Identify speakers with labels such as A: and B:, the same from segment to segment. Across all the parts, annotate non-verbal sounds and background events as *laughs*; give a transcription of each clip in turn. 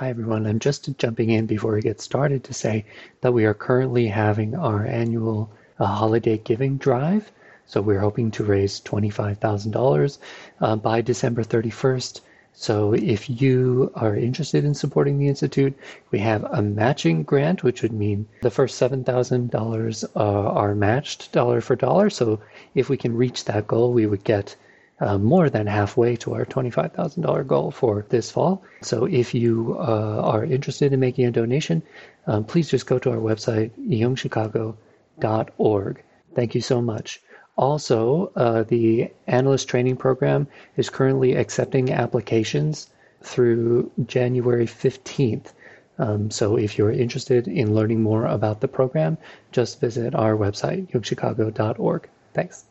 A: Hi, everyone. I'm just jumping in before we get started to say that we are currently having our annual uh, holiday giving drive. So we're hoping to raise $25,000 uh, by December 31st. So if you are interested in supporting the Institute, we have a matching grant, which would mean the first $7,000 uh, are matched dollar for dollar. So if we can reach that goal, we would get uh, more than halfway to our $25,000 goal for this fall. So if you uh, are interested in making a donation, um, please just go to our website, jungchicago.org. Thank you so much. Also, uh, the analyst training program is currently accepting applications through January 15th. Um, so if you're interested in learning more about the program, just visit our website, jungchicago.org. Thanks.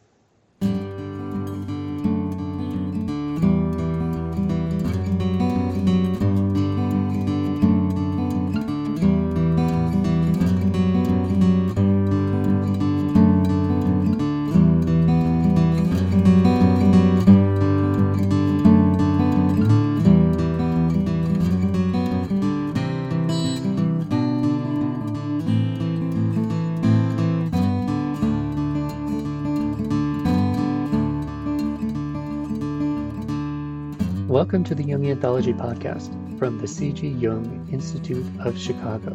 A: Welcome to the Jung Anthology podcast from the C.G. Jung Institute of Chicago,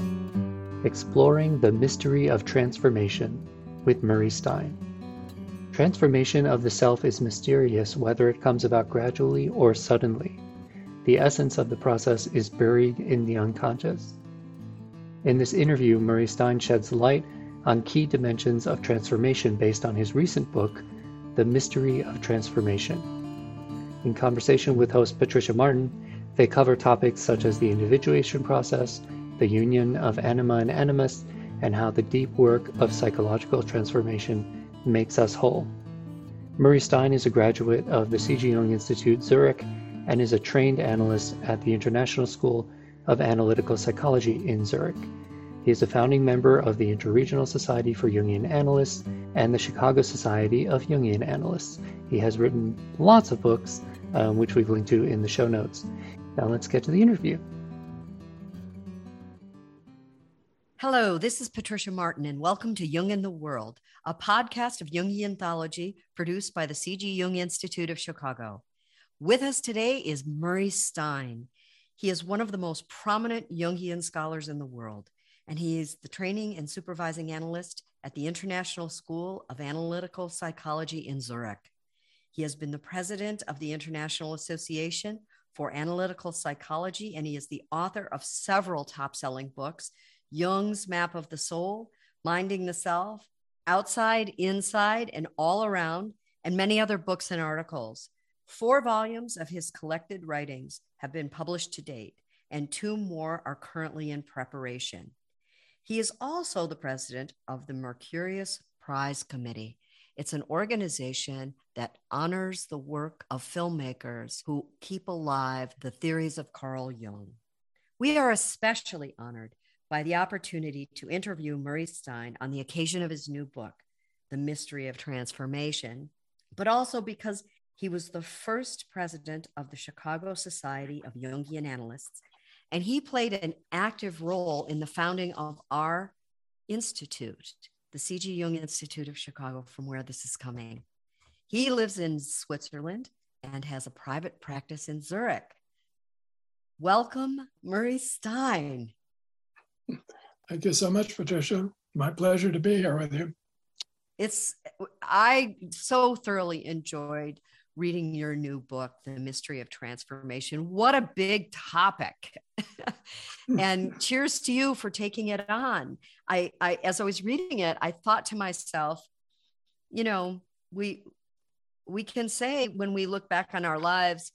A: exploring the mystery of transformation with Murray Stein. Transformation of the self is mysterious whether it comes about gradually or suddenly. The essence of the process is buried in the unconscious. In this interview, Murray Stein sheds light on key dimensions of transformation based on his recent book, The Mystery of Transformation. In conversation with host Patricia Martin, they cover topics such as the individuation process, the union of anima and animus, and how the deep work of psychological transformation makes us whole. Murray Stein is a graduate of the C.G. Jung Institute Zurich and is a trained analyst at the International School of Analytical Psychology in Zurich. He is a founding member of the Interregional Society for Jungian Analysts and the Chicago Society of Jungian Analysts. He has written lots of books, um, which we've linked to in the show notes. Now let's get to the interview.
B: Hello, this is Patricia Martin, and welcome to Jung in the World, a podcast of Jungian anthology produced by the C.G. Jung Institute of Chicago. With us today is Murray Stein. He is one of the most prominent Jungian scholars in the world and he is the training and supervising analyst at the International School of Analytical Psychology in Zurich. He has been the president of the International Association for Analytical Psychology, and he is the author of several top selling books Jung's Map of the Soul, Minding the Self, Outside, Inside, and All Around, and many other books and articles. Four volumes of his collected writings have been published to date, and two more are currently in preparation. He is also the president of the Mercurius Prize Committee. It's an organization that honors the work of filmmakers who keep alive the theories of Carl Jung. We are especially honored by the opportunity to interview Murray Stein on the occasion of his new book, The Mystery of Transformation, but also because he was the first president of the Chicago Society of Jungian Analysts and he played an active role in the founding of our institute, the C.G. Jung Institute of Chicago, from where this is coming. He lives in Switzerland and has a private practice in Zurich. Welcome, Murray Stein.
C: Thank you so much, Patricia. My pleasure to be here with you.
B: It's I so thoroughly enjoyed reading your new book, The Mystery of Transformation. What a big topic. *laughs* and *laughs* cheers to you for taking it on. I, I, as I was reading it, I thought to myself, you know, we, we can say when we look back on our lives,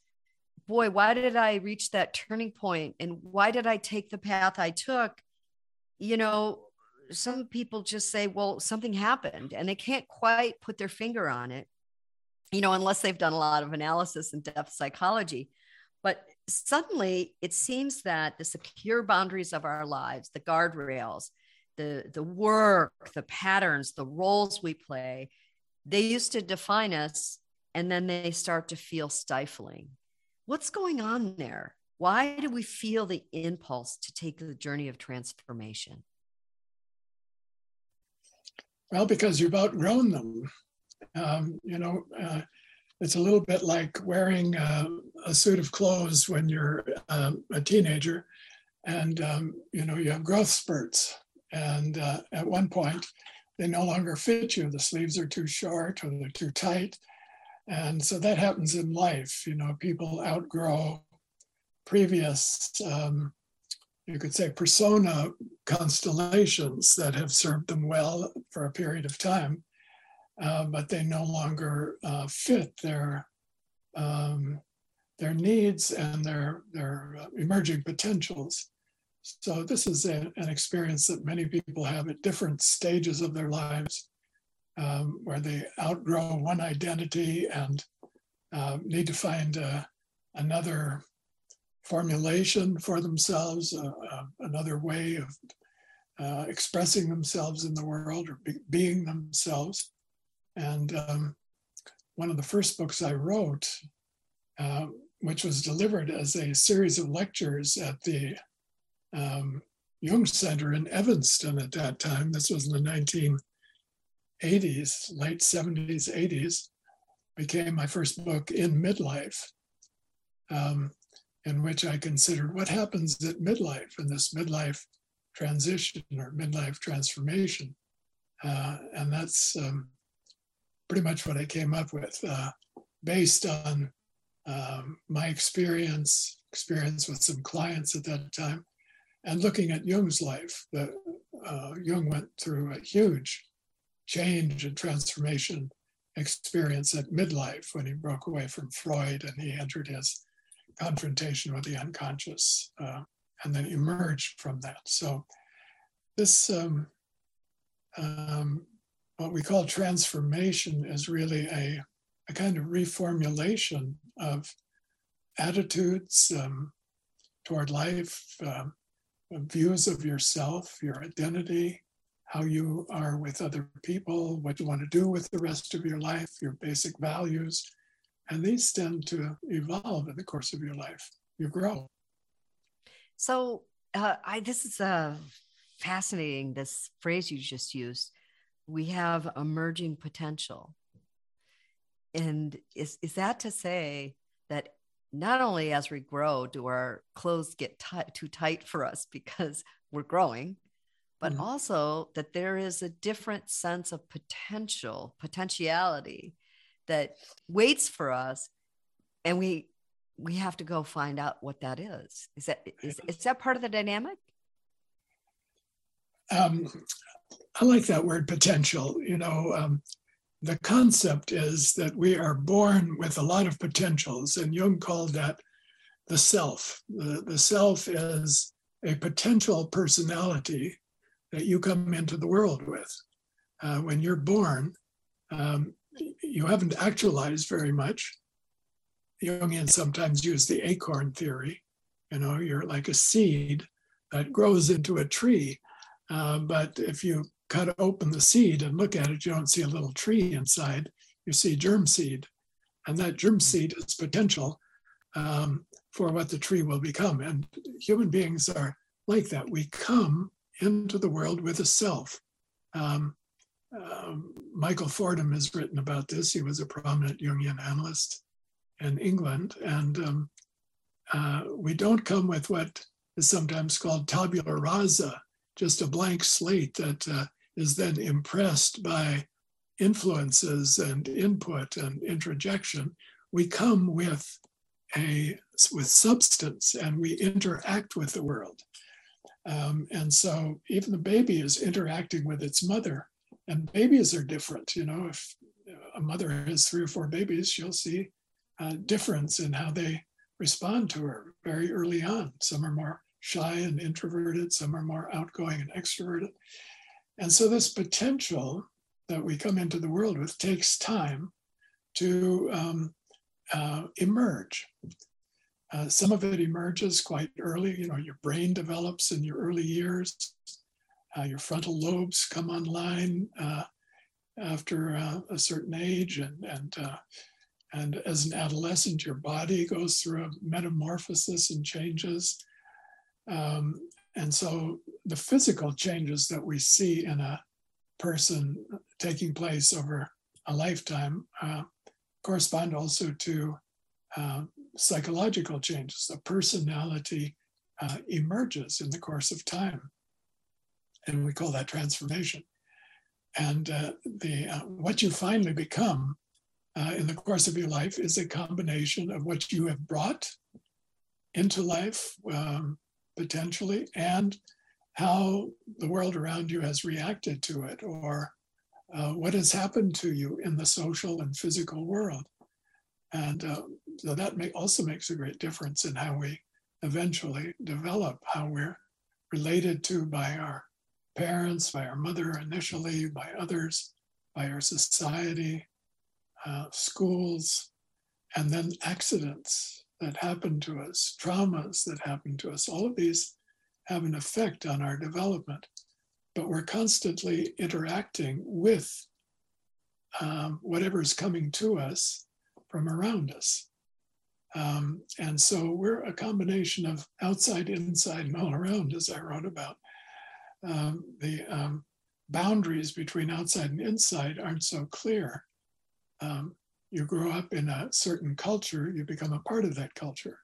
B: boy, why did I reach that turning point and why did I take the path I took? You know, some people just say, well, something happened and they can't quite put their finger on it you know, unless they've done a lot of analysis and depth psychology. But suddenly it seems that the secure boundaries of our lives, the guardrails, the, the work, the patterns, the roles we play, they used to define us and then they start to feel stifling. What's going on there? Why do we feel the impulse to take the journey of transformation?
C: Well, because you've outgrown them. Um, you know, uh, it's a little bit like wearing uh, a suit of clothes when you're um, a teenager and um, you know you have growth spurts. And uh, at one point they no longer fit you. The sleeves are too short or they're too tight. And so that happens in life. You know people outgrow previous um, you could say persona constellations that have served them well for a period of time uh, but they no longer uh, fit their um, their needs and their their uh, emerging potentials. So this is a, an experience that many people have at different stages of their lives, um, where they outgrow one identity and uh, need to find uh, another formulation for themselves, another way of uh, expressing themselves in the world or be, being themselves. And um, one of the first books I wrote, uh, which was delivered as a series of lectures at the um, Jung Center in Evanston at that time, this was in the 1980s, late 70s, 80s, became my first book in midlife, um, in which I considered what happens at midlife in this midlife transition or midlife transformation. Uh, and that's um, pretty much what I came up with, uh, based on um, my experience, experience with some clients at that time, and looking at Jung's life. The, uh, Jung went through a huge change and transformation experience at midlife when he broke away from Freud and he entered his confrontation with the unconscious uh, and then emerged from that. So this um, um, what we call transformation is really a, a kind of reformulation of attitudes um, toward life, um, views of yourself, your identity, how you are with other people, what you want to do with the rest of your life, your basic values. And these tend to evolve in the course of your life. You grow.
B: So, uh, I this is uh, fascinating. This phrase you just used we have emerging potential. And is, is that to say that not only as we grow do our clothes get t- too tight for us because we're growing, but mm-hmm. also that there is a different sense of potential, potentiality that waits for us. And we we have to go find out what that is. Is that is, is that part of the dynamic?
C: Um, I like that word potential. You know, um, the concept is that we are born with a lot of potentials, and Jung called that the self. The, the self is a potential personality that you come into the world with. Uh, when you're born, um, you haven't actualized very much. Jungians sometimes use the acorn theory. You know, you're like a seed that grows into a tree. Uh, but if you cut open the seed and look at it, you don't see a little tree inside. You see germ seed. And that germ hmm. seed is potential um, for what the tree will become. And human beings are like that. We come into the world with a self. Um, um, Michael Fordham has written about this. He was a prominent Jungian analyst in England. And um, uh, we don't come with what is sometimes called tabula rasa, just a blank slate that uh, is then impressed by influences and input and interjection. we come with a with substance and we interact with the world. Um, and so even the baby is interacting with its mother, and babies are different. You know, if a mother has three or four babies, she'll see a difference in how they respond to her very early on. Some are more shy and introverted, some are more outgoing and extroverted. And so, this potential that we come into the world with takes time to um, uh, emerge. Uh, some of it emerges quite early. You know, your brain develops in your early years. Uh, your frontal lobes come online uh, after uh, a certain age, and, and uh, And as an adolescent, your body goes through a metamorphosis and changes. Um, and so the physical changes that we see in a person taking place over a lifetime uh, correspond also to uh, psychological changes. The personality uh, emerges in the course of time, and we call that transformation. And uh, the uh, what you finally become uh, in the course of your life is a combination of what you have brought into life um, potentially and how the world around you has reacted to it or uh, what has happened to you in the social and physical world. And uh, so that may, also makes a great difference in how we eventually develop, how we're related to by our parents, by our mother initially, by others, by our society, uh, schools, and then accidents that happen to us, traumas that happen to us. All of these have an effect on our development, but we're constantly interacting with um, whatever is coming to us from around us. Um, and so we're a combination of outside, inside, and all around, as I wrote about. Um, the um, boundaries between outside and inside aren't so clear um, you grow up in a certain culture, you become a part of that culture.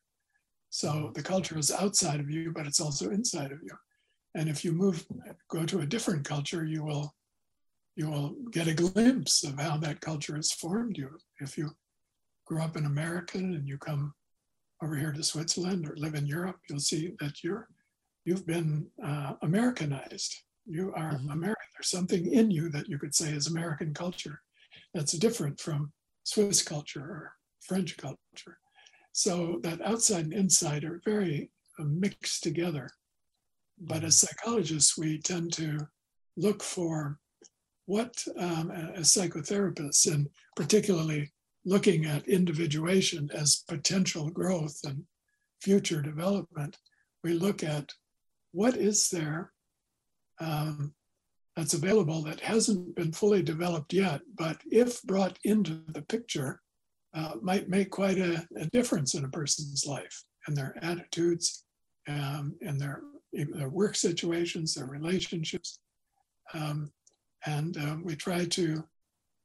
C: So mm-hmm. the culture is outside of you, but it's also inside of you. And if you move, go to a different culture, you will, you will get a glimpse of how that culture has formed you. If you grew up in America and you come over here to Switzerland or live in Europe, you'll see that you're, you've been uh, Americanized. You are mm-hmm. American. There's something in you that you could say is American culture that's different from Swiss culture or French culture. So that outside and inside are very uh, mixed together. But as psychologists, we tend to look for what, um, as psychotherapists, and particularly looking at individuation as potential growth and future development, we look at what is there um, that's available that hasn't been fully developed yet, but if brought into the picture, uh, might make quite a, a, difference in a person's life and their attitudes um, and their, their work situations, their relationships. Um, and uh, we try to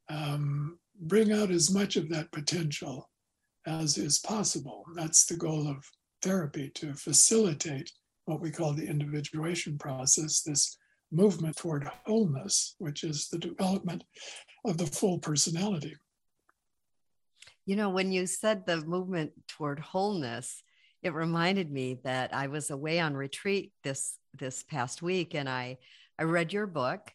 C: um, bring out as much of that potential as is possible. That's the goal of therapy to facilitate what we call the individuation process, this movement toward wholeness, which is the development of the full personality.
B: You know, when you said the movement toward wholeness, it reminded me that I was away on retreat this this past week, and I I read your book,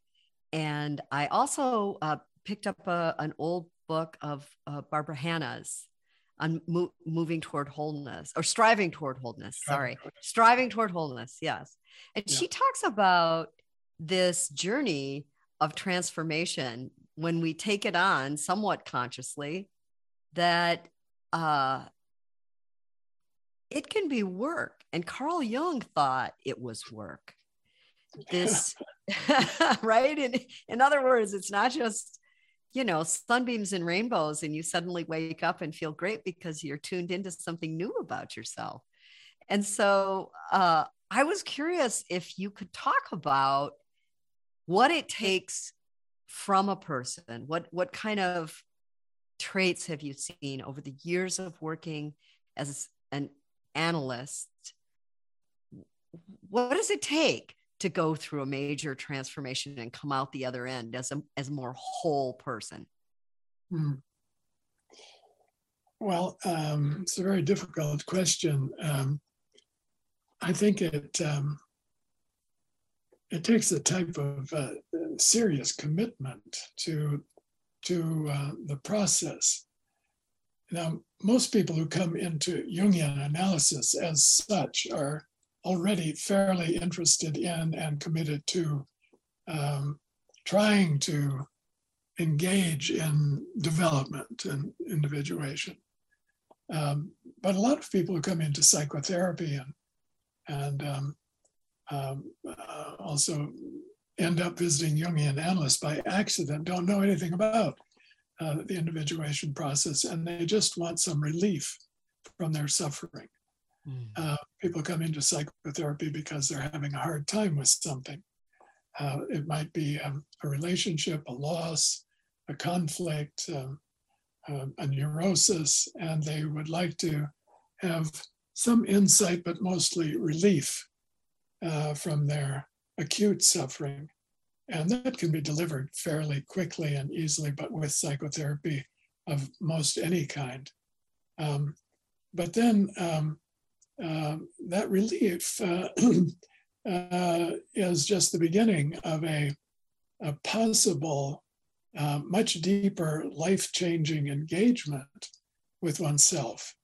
B: and I also uh, picked up a, an old book of uh, Barbara Hannah's on mo- moving toward wholeness or striving toward wholeness. Sorry, striving toward wholeness. Yes, and yeah. she talks about this journey of transformation when we take it on somewhat consciously that uh, it can be work. And carl jung thought it was work. This *laughs* right? In, in other words it's not just you know sunbeams and rainbows and you suddenly wake up and feel great because you're tuned into something new about yourself. And so uh, i was curious if you could talk about what it takes from a person what what kind of traits have you seen over the years of working as an analyst? What does it take to go through a major transformation and come out the other end as a as a more whole person? Hmm.
C: well um, it's a very difficult question. Um, i think it um, it takes a type of uh, serious commitment to to uh, the process. Now, most people who come into Jungian analysis as such are already fairly interested in and committed to um, trying to engage in development and individuation. Um, but a lot of people who come into psychotherapy and and um, um, uh, also end up visiting Jungian analysts by accident, don't know anything about uh, the individuation process, and they just want some relief from their suffering. Mm. Uh, people come into psychotherapy because they're having a hard time with something. Uh, it might be um, a relationship, a loss, a conflict, um, um, a neurosis, and they would like to have some insight, but mostly relief uh, from their acute suffering. And that can be delivered fairly quickly and easily, but with psychotherapy of most any kind. Um, but then um, uh, that relief uh, *clears throat* uh, is just the beginning of a, a possible, uh, much deeper, life changing engagement with oneself.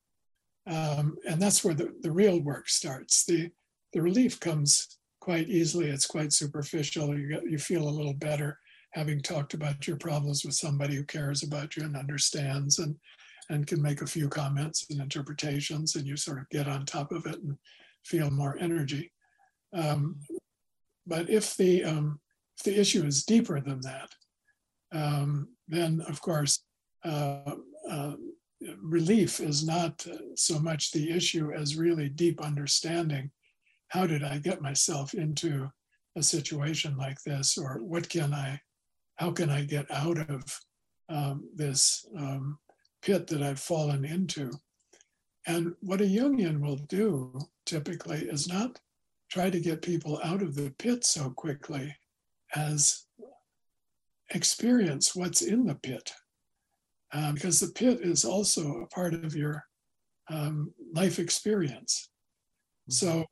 C: Um, and that's where the, the real work starts. The, the relief comes quite easily, it's quite superficial. You, get, you feel a little better having talked about your problems with somebody who cares about you and understands and, and can make a few comments and interpretations, and you sort of get on top of it and feel more energy. Um, but if the um, if the issue is deeper than that, um, then of course uh, uh, relief is not so much the issue as really deep understanding. How did I get myself into a situation like this, or what can I, how can I get out of um, this um, pit that I've fallen into? And what a Jungian will do typically is not try to get people out of the pit so quickly as experience what's in the pit. Um, because the pit is also a part of your um, life experience. Mm-hmm. So,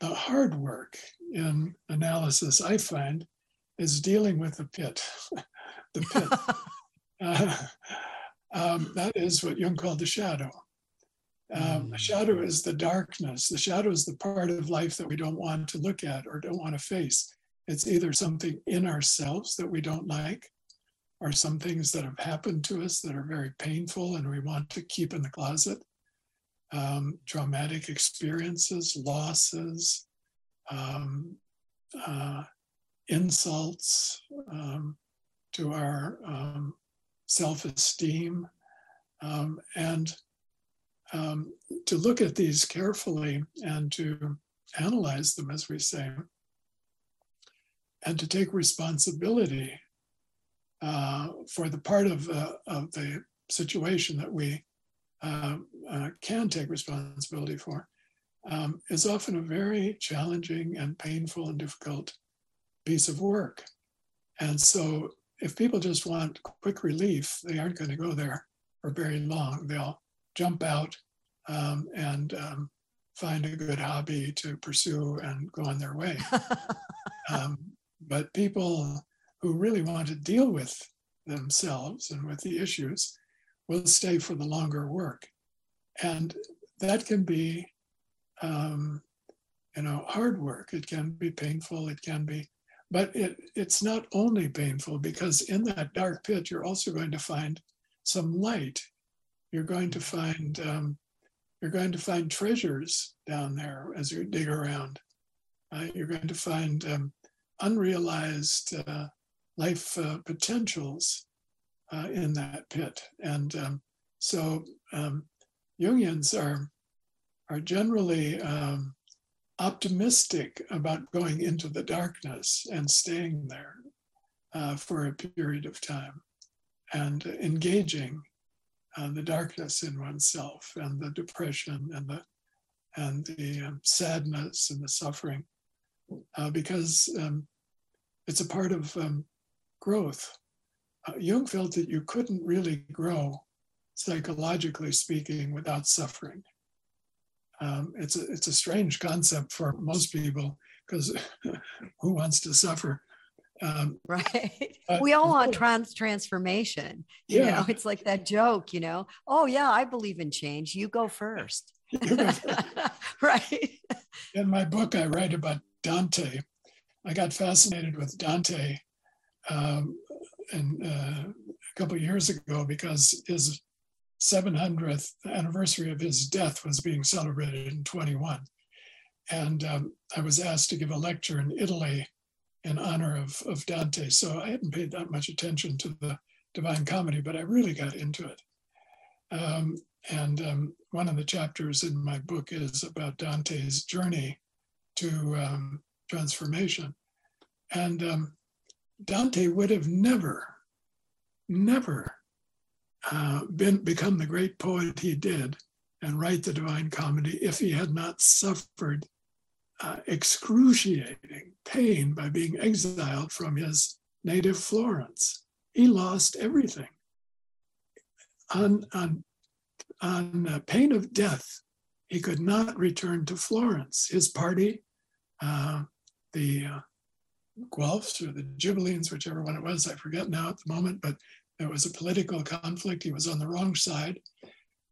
C: the hard work in analysis, I find, is dealing with the pit. *laughs* the pit. *laughs* uh, um, that is what Jung called the shadow. Um, the mm. shadow is the darkness. The shadow is the part of life that we don't want to look at or don't want to face. It's either something in ourselves that we don't like, or some things that have happened to us that are very painful and we want to keep in the closet. Um, traumatic experiences, losses, um, uh, insults um, to our um, self esteem, um, and um, to look at these carefully and to analyze them, as we say, and to take responsibility uh, for the part of, uh, of the situation that we uh, uh can take responsibility for um, is often a very challenging and painful and difficult piece of work. And so, if people just want quick relief, they aren't going to go there for very long. They'll jump out um, and um, find a good hobby to pursue and go on their way. *laughs* um, but people who really want to deal with themselves and with the issues will stay for the longer work. And that can be, um, you know, hard work. It can be painful. It can be, but it, it's not only painful because in that dark pit, you're also going to find some light. You're going to find um, you're going to find treasures down there as you dig around. Uh, you're going to find um, unrealized uh, life uh, potentials uh, in that pit. And um, so um, Jungians are, are generally um, optimistic about going into the darkness and staying there uh, for a period of time and engaging uh, the darkness in oneself and the depression and the and the um, sadness and the suffering uh, because um, it's a part of um, growth. Uh, Jung felt that you couldn't really grow, psychologically speaking, without suffering. Um, it's a it's a strange concept for most people because *laughs* who wants to suffer?
B: Um, right. Uh, we all want trans transformation. You yeah. know, it's like that joke, you know, oh, yeah, I believe in change. You go first. *laughs* *laughs* right.
C: In my book, I write about Dante. I got fascinated with Dante um, and, uh, a couple of years ago because his 700th anniversary of his death was being celebrated in 21. And um, I was asked to give a lecture in Italy in honor of, of Dante. So I hadn't paid that much attention to the Divine Comedy, but I really got into it. Um, and um, one of the chapters in my book is about Dante's journey to um, transformation. And um, Dante would have never, never uh, been become the great poet he did and write the Divine Comedy if he had not suffered uh, excruciating pain by being exiled from his native Florence. He lost everything. On, on, on pain of death, he could not return to Florence. His party, uh, the uh, Guelphs or the Ghibellines, whichever one it was, I forget now at the moment, but there was a political conflict. He was on the wrong side.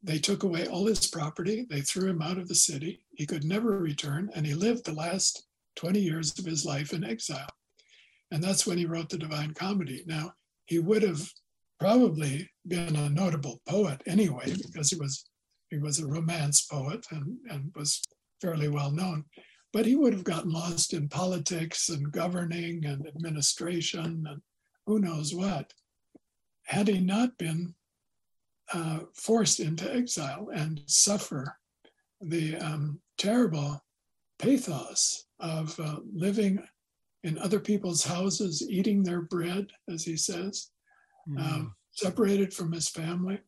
C: They took away all his property. They threw him out of the city. He could never return, and he lived the last 20 years of his life in exile. And that's when he wrote the Divine Comedy. Now, he would have probably been a notable poet anyway, because he was he was a romance poet and, and was fairly well known. But he would have gotten lost in politics and governing and administration and who knows what, had he not been uh, forced into exile and suffer the um, terrible pathos of uh, living in other people's houses, eating their bread, as he says, mm. um, separated from his family.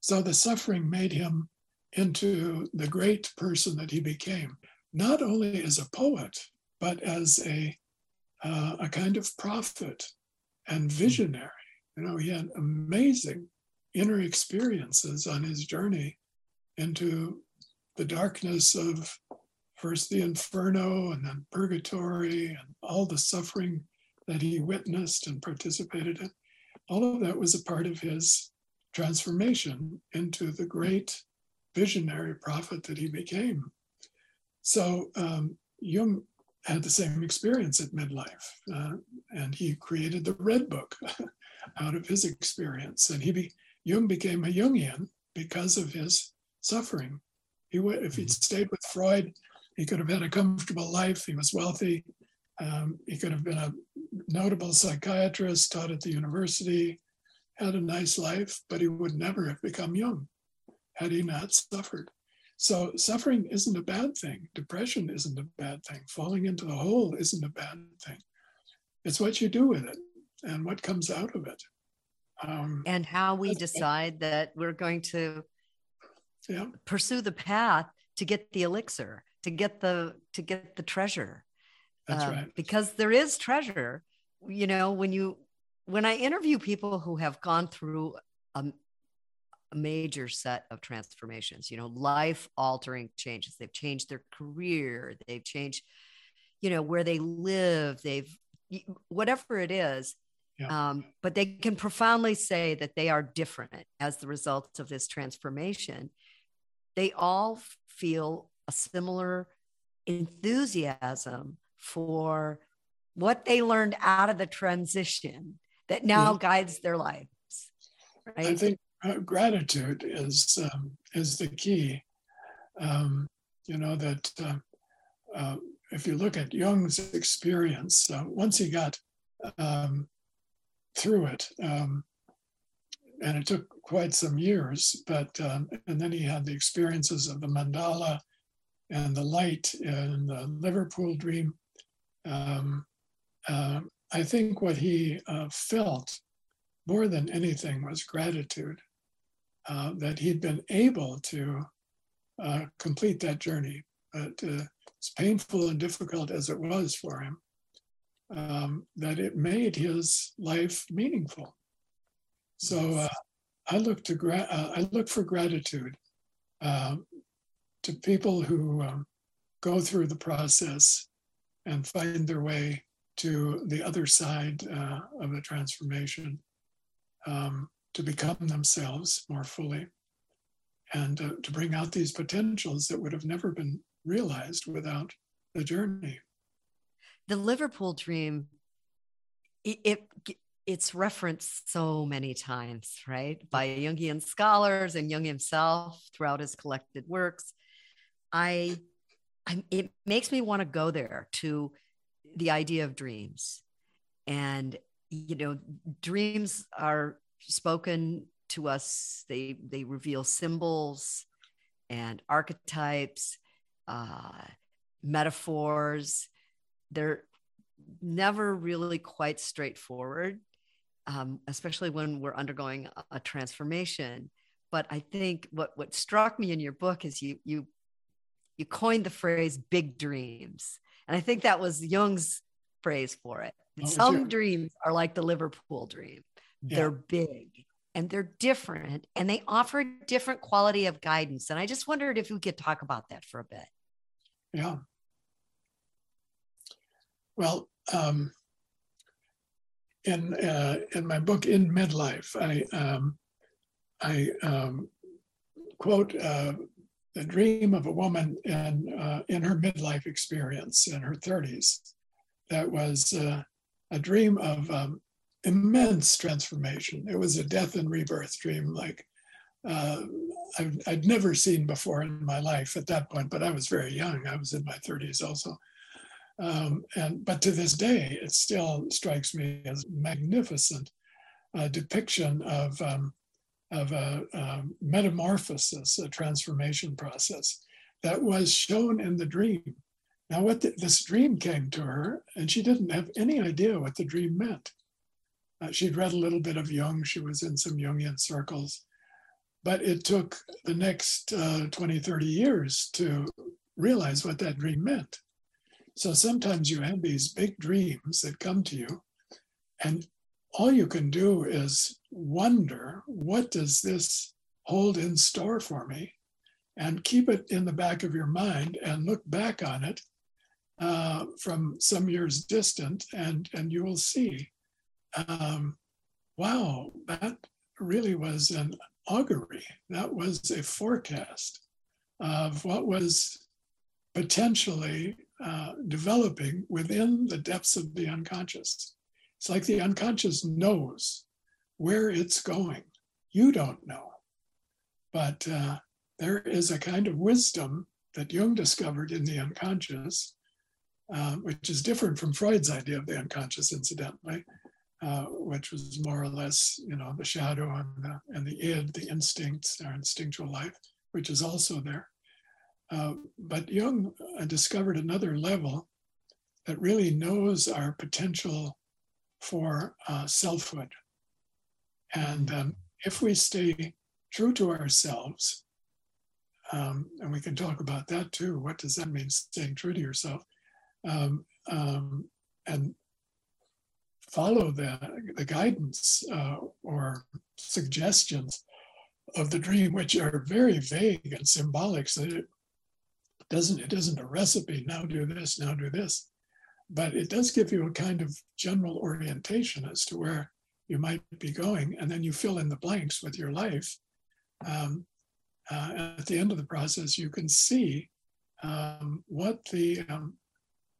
C: So the suffering made him into the great person that he became, not only as a poet, but as a, uh, a kind of prophet and visionary. You know, he had amazing inner experiences on his journey into the darkness of first the inferno and then purgatory and all the suffering that he witnessed and participated in. All of that was a part of his transformation into the great visionary prophet that he became. So um, Jung had the same experience at midlife, uh, and he created the Red Book *laughs* out of his experience. And he be, Jung became a Jungian because of his suffering. He would, if he'd mm-hmm. stayed with Freud, he could have had a comfortable life. He was wealthy. Um, he could have been a notable psychiatrist, taught at the university, had a nice life, but he would never have become Jung had he not suffered. So suffering isn't a bad thing. Depression isn't a bad thing. Falling into the hole isn't a bad thing. It's what you do with it and what comes out of it.
B: Um, and how we decide that we're going to
C: yeah.
B: pursue the path to get the elixir, to get the to get the treasure.
C: That's um, right.
B: Because there is treasure. You know, when you when I interview people who have gone through a, a major set of transformations, you know, life altering changes. They've changed their career, they've changed, you know, where they live, they've whatever it is. Yeah. Um, but they can profoundly say that they are different as the result of this transformation. They all feel a similar enthusiasm for what they learned out of the transition that now yeah. guides their lives.
C: Right? I think uh, gratitude is um, is the key. Um, you know that uh, uh, if you look at Jung's experience, uh, once he got um, through it, um, and it took quite some years, but um, and then he had the experiences of the mandala and the light and the Liverpool dream. Uh, I think what he uh, felt more than anything was gratitude uh, that he'd been able to uh, complete that journey. But uh, as painful and difficult as it was for him, um, that it made his life meaningful. So uh, I look to gra- uh, I look for gratitude um, to people who um, go through the process and find their way to the other side uh, of the transformation. Um, to become themselves more fully and uh, to bring out these potentials that would have never been realized without the journey.
B: The Liverpool dream, it, it it's referenced so many times, right, by Jungian scholars and Jung himself throughout his collected works. I, I it makes me want to go there to the idea of dreams and you know, dreams are spoken to us. They they reveal symbols and archetypes, uh, metaphors. They're never really quite straightforward, um, especially when we're undergoing a, a transformation. But I think what what struck me in your book is you you you coined the phrase "big dreams," and I think that was Jung's phrase for it. Some dreams are like the Liverpool dream; yeah. they're big and they're different, and they offer a different quality of guidance. And I just wondered if we could talk about that for a bit.
C: Yeah. Well, um, in uh, in my book in midlife, I um, I um, quote uh, the dream of a woman in uh, in her midlife experience in her 30s. That was uh, a dream of um, immense transformation. It was a death and rebirth dream, like uh, I've, I'd never seen before in my life at that point. But I was very young. I was in my 30s also. Um, and but to this day, it still strikes me as magnificent uh, depiction of um, of a, a, metamorphosis, a transformation process that was shown in the dream. Now, what the, this dream came to her, and she didn't have any idea what the dream meant. Uh, she'd read a little bit of Jung. She was in some Jungian circles, but it took the next uh, 20, 30 years to realize what that dream meant. So sometimes you have these big dreams that come to you, and all you can do is wonder what does this hold in store for me and keep it in the back of your mind and look back on it uh, from some years distant and and you will see um, wow that really was an augury that was a forecast of what was potentially uh, developing within the depths of the unconscious. It's like the unconscious knows where it's going. You don't know. But uh, there is a kind of wisdom that Jung discovered in the unconscious, uh, which is different from Freud's idea of the unconscious, incidentally, uh, which was more or less, you know, the shadow and the, and the id, the instincts, our instinctual life, which is also there. Uh, but Jung uh, discovered another level that really knows our potential for uh, selfhood. And um, if we stay true to ourselves, um, and we can talk about that too. What does that mean, staying true to yourself? Um, um and follow the, the guidance uh, or suggestions of the dream, which are very vague and symbolic, so it doesn't it isn't a recipe now do this now do this. But it does give you a kind of general orientation as to where you might be going and then you fill in the blanks with your life. Um, uh, at the end of the process you can see um, what the um,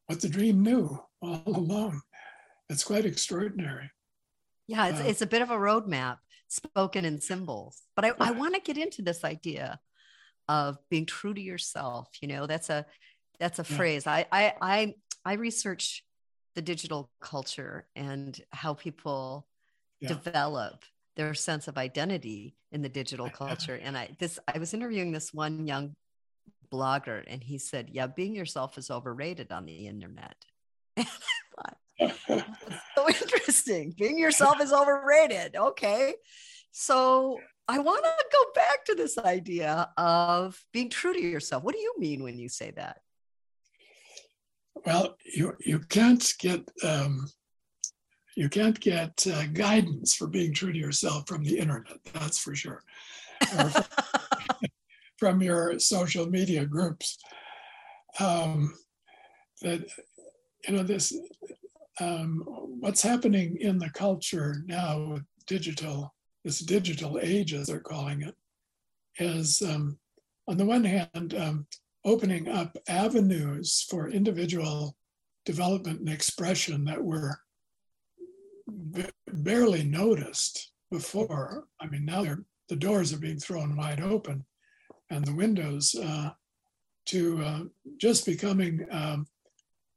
C: what the dream knew all *laughs* along it's quite extraordinary.
B: Yeah it's, uh, it's a bit of a roadmap spoken in symbols but i, I want to get into this idea of being true to yourself you know? That's a that's a yeah. phrase. I, I i i research the digital culture and how people yeah. develop their sense of identity in the digital *laughs* culture. And i this i was interviewing this one young blogger and he said yeah being yourself is overrated on the internet. *laughs* And I thought, *laughs* so interesting being yourself is overrated okay so I want to go back to this idea of being true to yourself. What do you mean when you say that?
C: Well, you you can't get um, you can't get uh, guidance for being true to yourself from the internet. That's for sure. from, *laughs* from your social media groups. Um, that you know this um, what's happening in the culture now with digital this digital age, as they're calling it, is um, on the one hand, um, opening up avenues for individual development and expression that were b- barely noticed before. I mean, now the doors are being thrown wide open and the windows uh, to uh, just becoming um,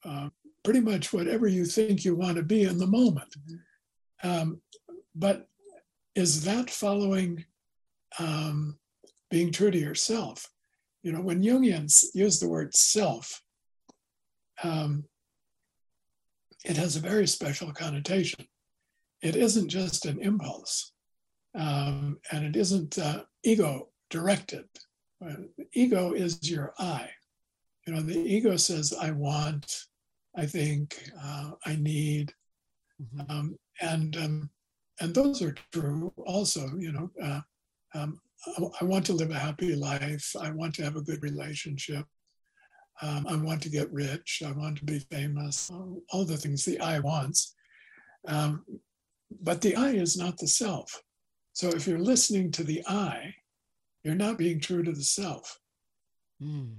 C: uh, pretty much whatever you think you want to be in the moment. Um, but is that following um, being true to yourself? You know, when Jungians use the word self, um, it has a very special connotation. It isn't just an impulse, um, and it isn't uh, ego directed. Uh, ego is your I. You know, the ego says, I want, I think, uh, I need. Mm-hmm. Um, and um, and those are true also, you know. Uh, um, I, I, want to live a happy life. I want to have a good relationship. Um, I want to get rich. I want to be famous. All, all the things the I wants. Um, but the I is not the self. So if you're listening to the I, you're not being true to the self. Mm.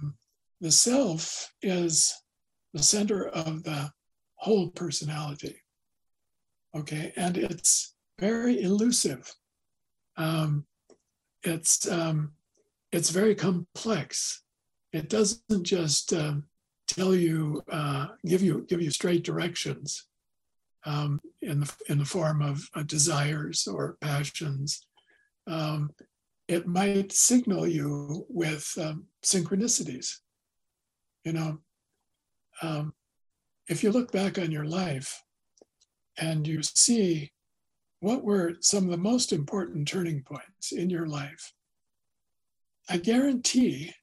C: Um, the self is the center of the whole personality. Okay, and it's very elusive. Um, it's um, it's very complex. It doesn't just um, tell you, uh, give you, give you straight directions um, in the in the form of uh, desires or passions. Um, it might signal you with um, synchronicities. You know, um, if you look back on your life and you see what were some of the most important turning points in your life, I guarantee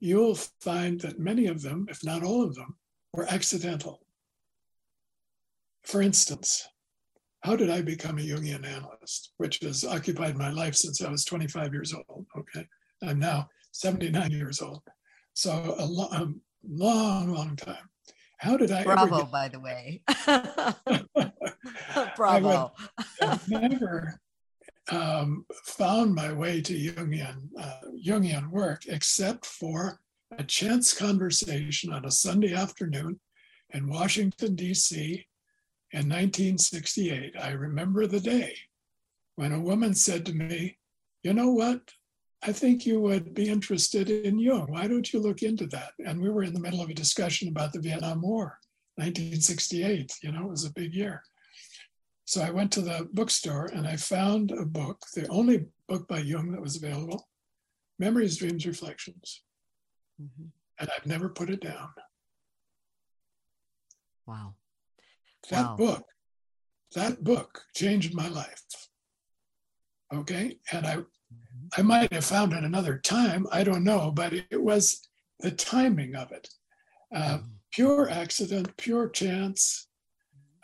C: you'll find that many of them, if not all of them, were accidental. For instance, how did I become a Jungian analyst, which has occupied my life since I was 25 years old? Okay, I'm now 79 years old. So a, lo- a long, long time. How did I?
B: Bravo, get- by the way. *laughs* *laughs* Bravo.
C: I never um, found my way to Jungian, uh, Jungian work except for a chance conversation on a Sunday afternoon in Washington, D.C. in 1968. I remember the day when a woman said to me, You know what? I think you would be interested in Jung. Why don't you look into that? And we were in the middle of a discussion about the Vietnam War, 1968. You know, it was a big year. So I went to the bookstore and I found a book, the only book by Jung that was available Memories, Dreams, Reflections. Mm-hmm. And I've never put it down.
B: Wow.
C: That wow. book, that book changed my life. Okay. And I. I might have found it another time. I don't know, but it was the timing of it. Uh, mm-hmm. Pure accident, pure chance.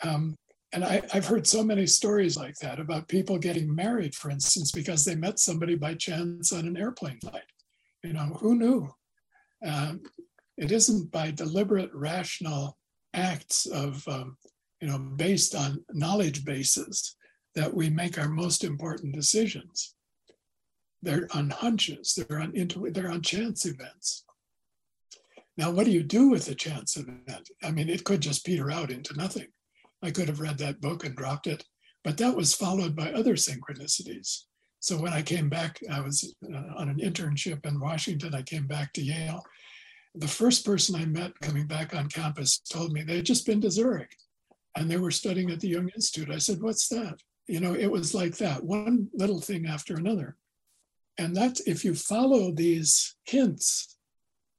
C: Um, and I, have heard so many stories like that about people getting married, for instance, because they met somebody by chance on an airplane flight. You know, who knew? Um, it isn't by deliberate, rational acts of, um, you know, based on knowledge bases that we make our most important decisions. They're on hunches. They're on intu- They're on chance events. Now, what do you do with a chance event? I mean, it could just peter out into nothing. I could have read that book and dropped it, but that was followed by other synchronicities. So when I came back, I was uh, on an internship in Washington. I came back to Yale. The first person I met coming back on campus told me they had just been to Zurich and they were studying at the Jung Institute. I said, What's that? You know, it was like that, one little thing after another. And that's if you follow these hints,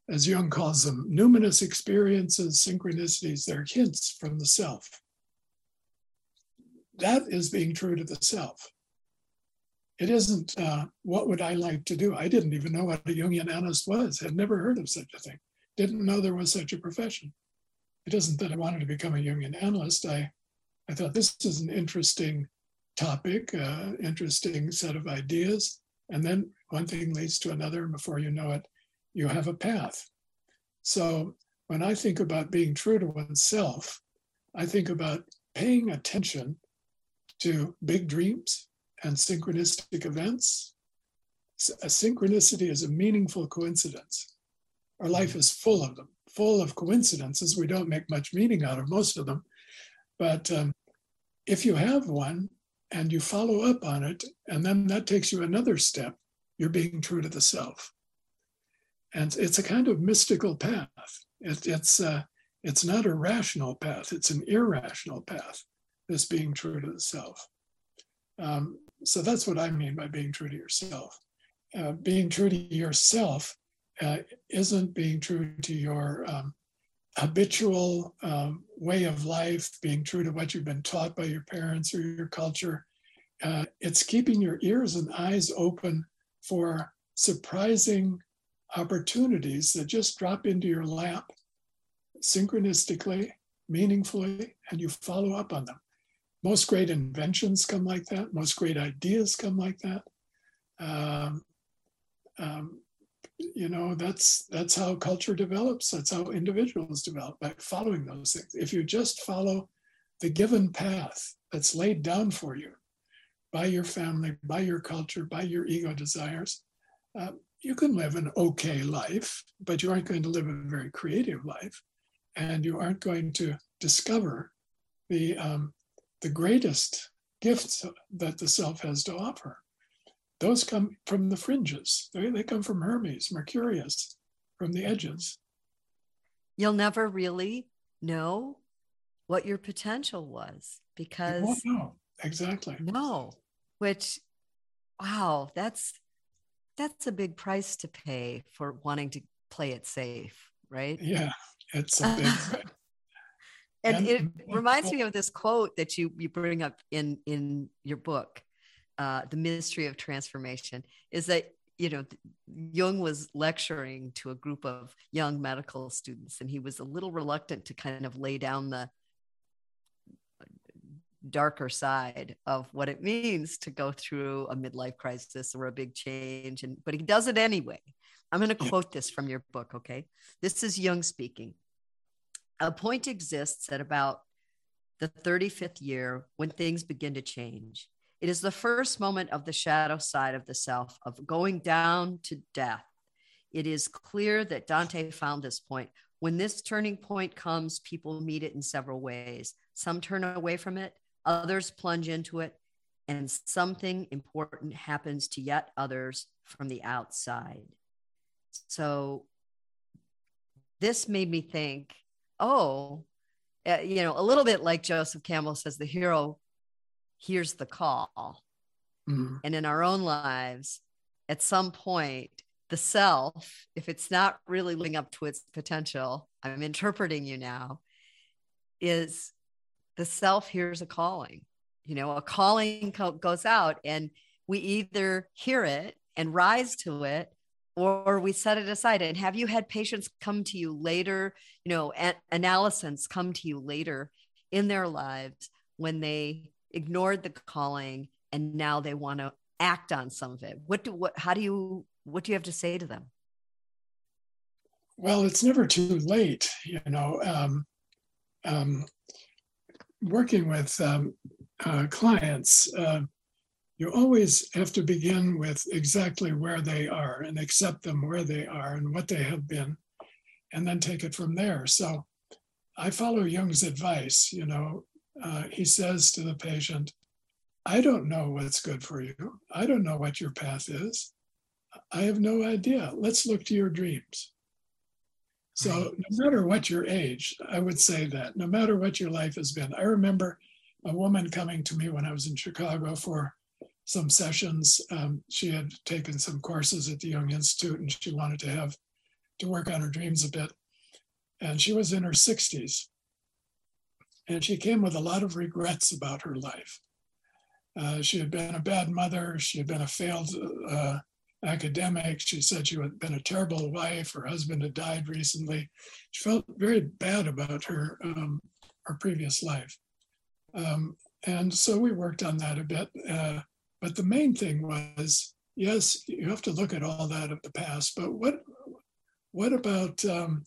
C: as Jung calls them, numinous experiences, synchronicities, they're hints from the self that is being true to the self. It isn't, uh, what would I like to do? I didn't even know what a Jungian analyst was, had never heard of such a thing, didn't know there was such a profession. It isn't that I wanted to become a Jungian analyst. I, I thought this is an interesting topic, uh, interesting set of ideas. And then one thing leads to another, and before you know it, you have a path. So when I think about being true to oneself, I think about paying attention to big dreams and synchronistic events. A synchronicity is a meaningful coincidence. Our life is full of them, full of coincidences. We don't make much meaning out of most of them. But um, if you have one and you follow up on it, and then that takes you another step, you're being true to the self. And it's a kind of mystical path. It, it's, uh, it's not a rational path, it's an irrational path this being true to the self. Um, so that's what I mean by being true to yourself. Uh, being true to yourself uh, isn't being true to your um, habitual um, way of life, being true to what you've been taught by your parents or your culture. Uh, it's keeping your ears and eyes open for surprising opportunities that just drop into your lap synchronistically, meaningfully, and you follow up on them. Most great inventions come like that. Most great ideas come like that. Um, um, you know, that's that's how culture develops. That's how individuals develop by following those things. If you just follow the given path that's laid down for you by your family, by your culture, by your ego desires, uh, you can live an okay life, but you aren't going to live a very creative life, and you aren't going to discover the um, the greatest gifts that the self has to offer. Those come from the fringes. They, they come from Hermes, Mercurius, from the edges.
B: You'll never really know what your potential was because
C: no, exactly.
B: No, which wow, that's that's a big price to pay for wanting to play it safe, right?
C: Yeah, it's a *laughs* big
B: and, and, it reminds me of this quote that you you bring up in in your book uh, the mystery of transformation is that you know jung was lecturing to a group of young medical students and he was a little reluctant to kind of lay down the darker side of what it means to go through a midlife crisis or a big change and but he does it anyway. I'm going to quote this from your book okay? This is jung speaking. A point exists at about the 35th year when things begin to change it is the first moment of the shadow side of the self, of going down to death. It is clear that Dante found this point. When this turning point comes, people meet it in several ways. Some turn away from it, others plunge into it, and something important happens to yet others from the outside. So, this made me think, oh, uh, you know, a little bit like Joseph Campbell says, the hero hears the call. Mm-hmm. And in our own lives, at some point, the self, if it's not really living up to its potential, I'm interpreting you now, is the self hears a calling. You know, a calling co- goes out, and we either hear it and rise to it or we set it aside and have you had patients come to you later you know analysis come to you later in their lives when they ignored the calling and now they want to act on some of it. What do what how do you what do you have to say to them?
C: Well it's never too late you know um, um, working with um, uh, clients uh, you always have to begin with exactly where they are and accept them where they are and what they have been and then take it from there. So i follow jung's advice you know uh, he says to the patient, I don't know what's good for you. I don't know what your path is. I have no idea. Let's look to your dreams. So, no matter what your age, I would say that no matter what your life has been, I remember a woman coming to me when I was in Chicago for some sessions. Um, she had taken some courses at the Jung Institute and she wanted to have to work on her dreams a bit. And she was in her 60s. And she came with a lot of regrets about her life. Uh, she had been a bad mother. She had been a failed uh, academic. She said she had been a terrible wife. Her husband had died recently. She felt very bad about her, um, her previous life. Um, and so we worked on that a bit. Uh, but the main thing was yes, you have to look at all that of the past, but what, what about um,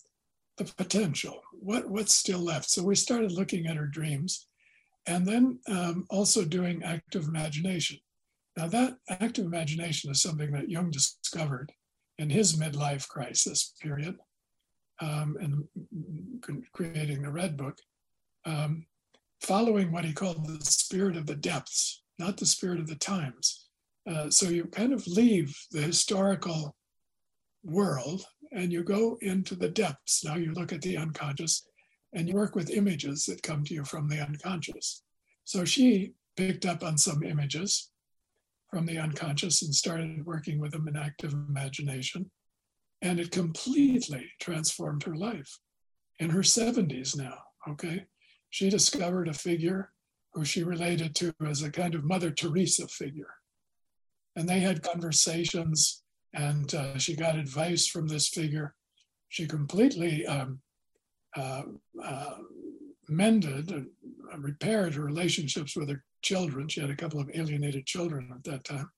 C: the potential? what what's still left? So we started looking at her dreams, and then um, also doing active imagination. Now that active imagination is something that Jung discovered in his midlife crisis period, um, and creating the Red Book, um, following what he called the spirit of the depths, not the spirit of the times. Uh, so you kind of leave the historical world and you go into the depths. Now you look at the unconscious and you work with images that come to you from the unconscious. So she picked up on some images from the unconscious and started working with them in active imagination. And it completely transformed her life. In her 70s now, okay? She discovered a figure who she related to as a kind of Mother Teresa figure. And they had conversations, and uh, she got advice from this figure. She completely um, uh, uh, mended and repaired her relationships with her children. She had a couple of alienated children at that time.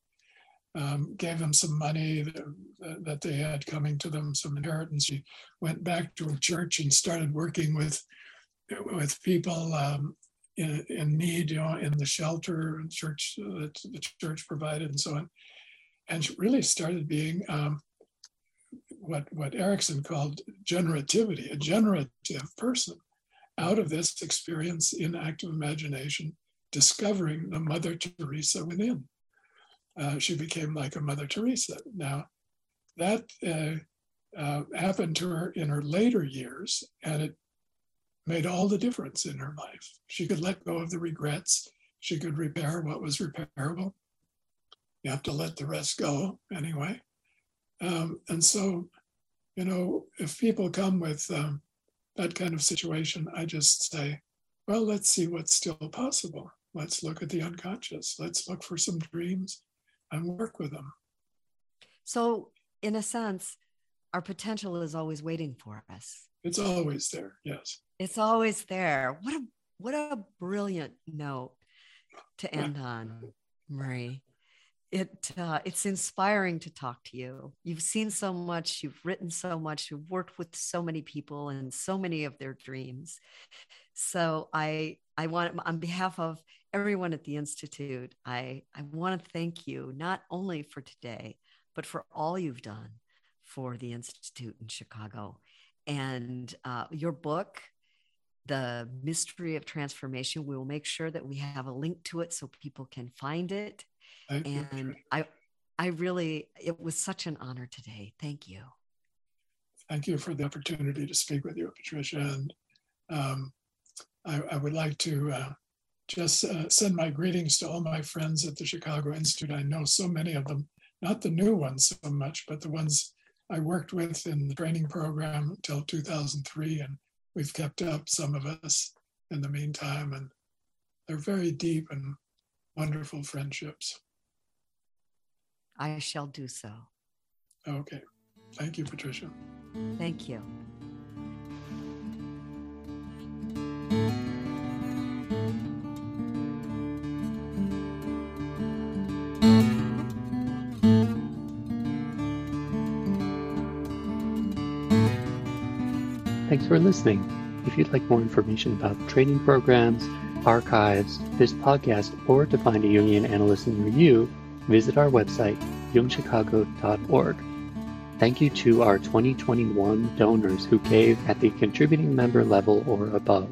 C: Um, gave them some money that, that, they had coming to them, some inheritance. She went back to her church and started working with with people um, in, in, need, you know, in the shelter and church that the church provided, and so on. And really started being um, what what Erikson called generativity, a generative person out of this experience in active imagination, discovering the Mother Teresa within. Uh, she became like a Mother Teresa. Now, that uh, uh, happened to her in her later years, and it made all the difference in her life. She could let go of the regrets. She could repair what was repairable. You have to let the rest go anyway. Um, and so, you know, if people come with um, that kind of situation, I just say, well, let's see what's still possible. Let's look at the unconscious. Let's look for some dreams and work with them.
B: So, in a sense, our potential is always waiting for us.
C: It's always there. Yes.
B: It's always there. What a what a brilliant note to end on, Murray it uh, it's inspiring to talk to you. You've seen so much, you've written so much, you've worked with so many people and so many of their dreams. So I I want on behalf of everyone at the institute, I I want to thank you not only for today, but for all you've done for the institute in Chicago, and uh, your book. The mystery of transformation. We will make sure that we have a link to it so people can find it Thank and you. I, I really, it was such an honor today. Thank you.
C: Thank you for the opportunity to speak with you, Patricia. And um, I, I, would like to uh, just uh, send my greetings to all my friends at the Chicago Institute. I know so many of them, not the new ones so much, but the ones I worked with in the training program until 2003. And we've kept up, some of us, in the meantime. And they're very deep and wonderful friendships.
B: I shall do so.
C: Okay. Thank you, Patricia.
B: Thank you.
A: Thanks for listening. If you'd like more information about training programs, archives, this podcast, or to find a Jungian analyst in review, visit our website, jungchicago.org. Thank you to our 2021 donors who gave at the contributing member level or above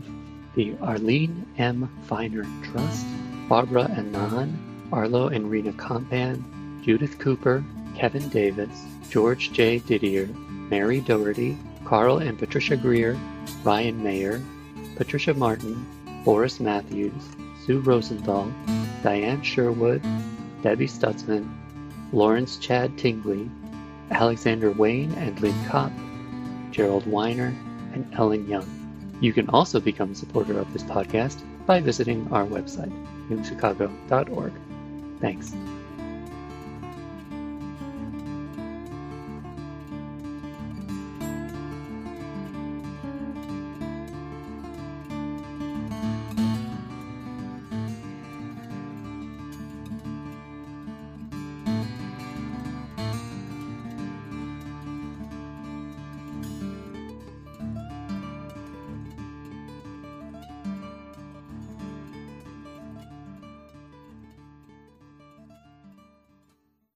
A: the Arlene M. Feiner Trust, Barbara Anan, Arlo and Rena Compan, Judith Cooper, Kevin Davis, George J. Didier, Mary Doherty, Carl and Patricia Greer, Ryan Mayer, Patricia Martin, Boris Matthews, Sue Rosenthal, Diane Sherwood, Debbie Stutzman, Lawrence Chad Tingley, Alexander Wayne and Lynn Kopp, Gerald Weiner, and Ellen Young. You can also become a supporter of this podcast by visiting our website, jungchicago.org. Thanks.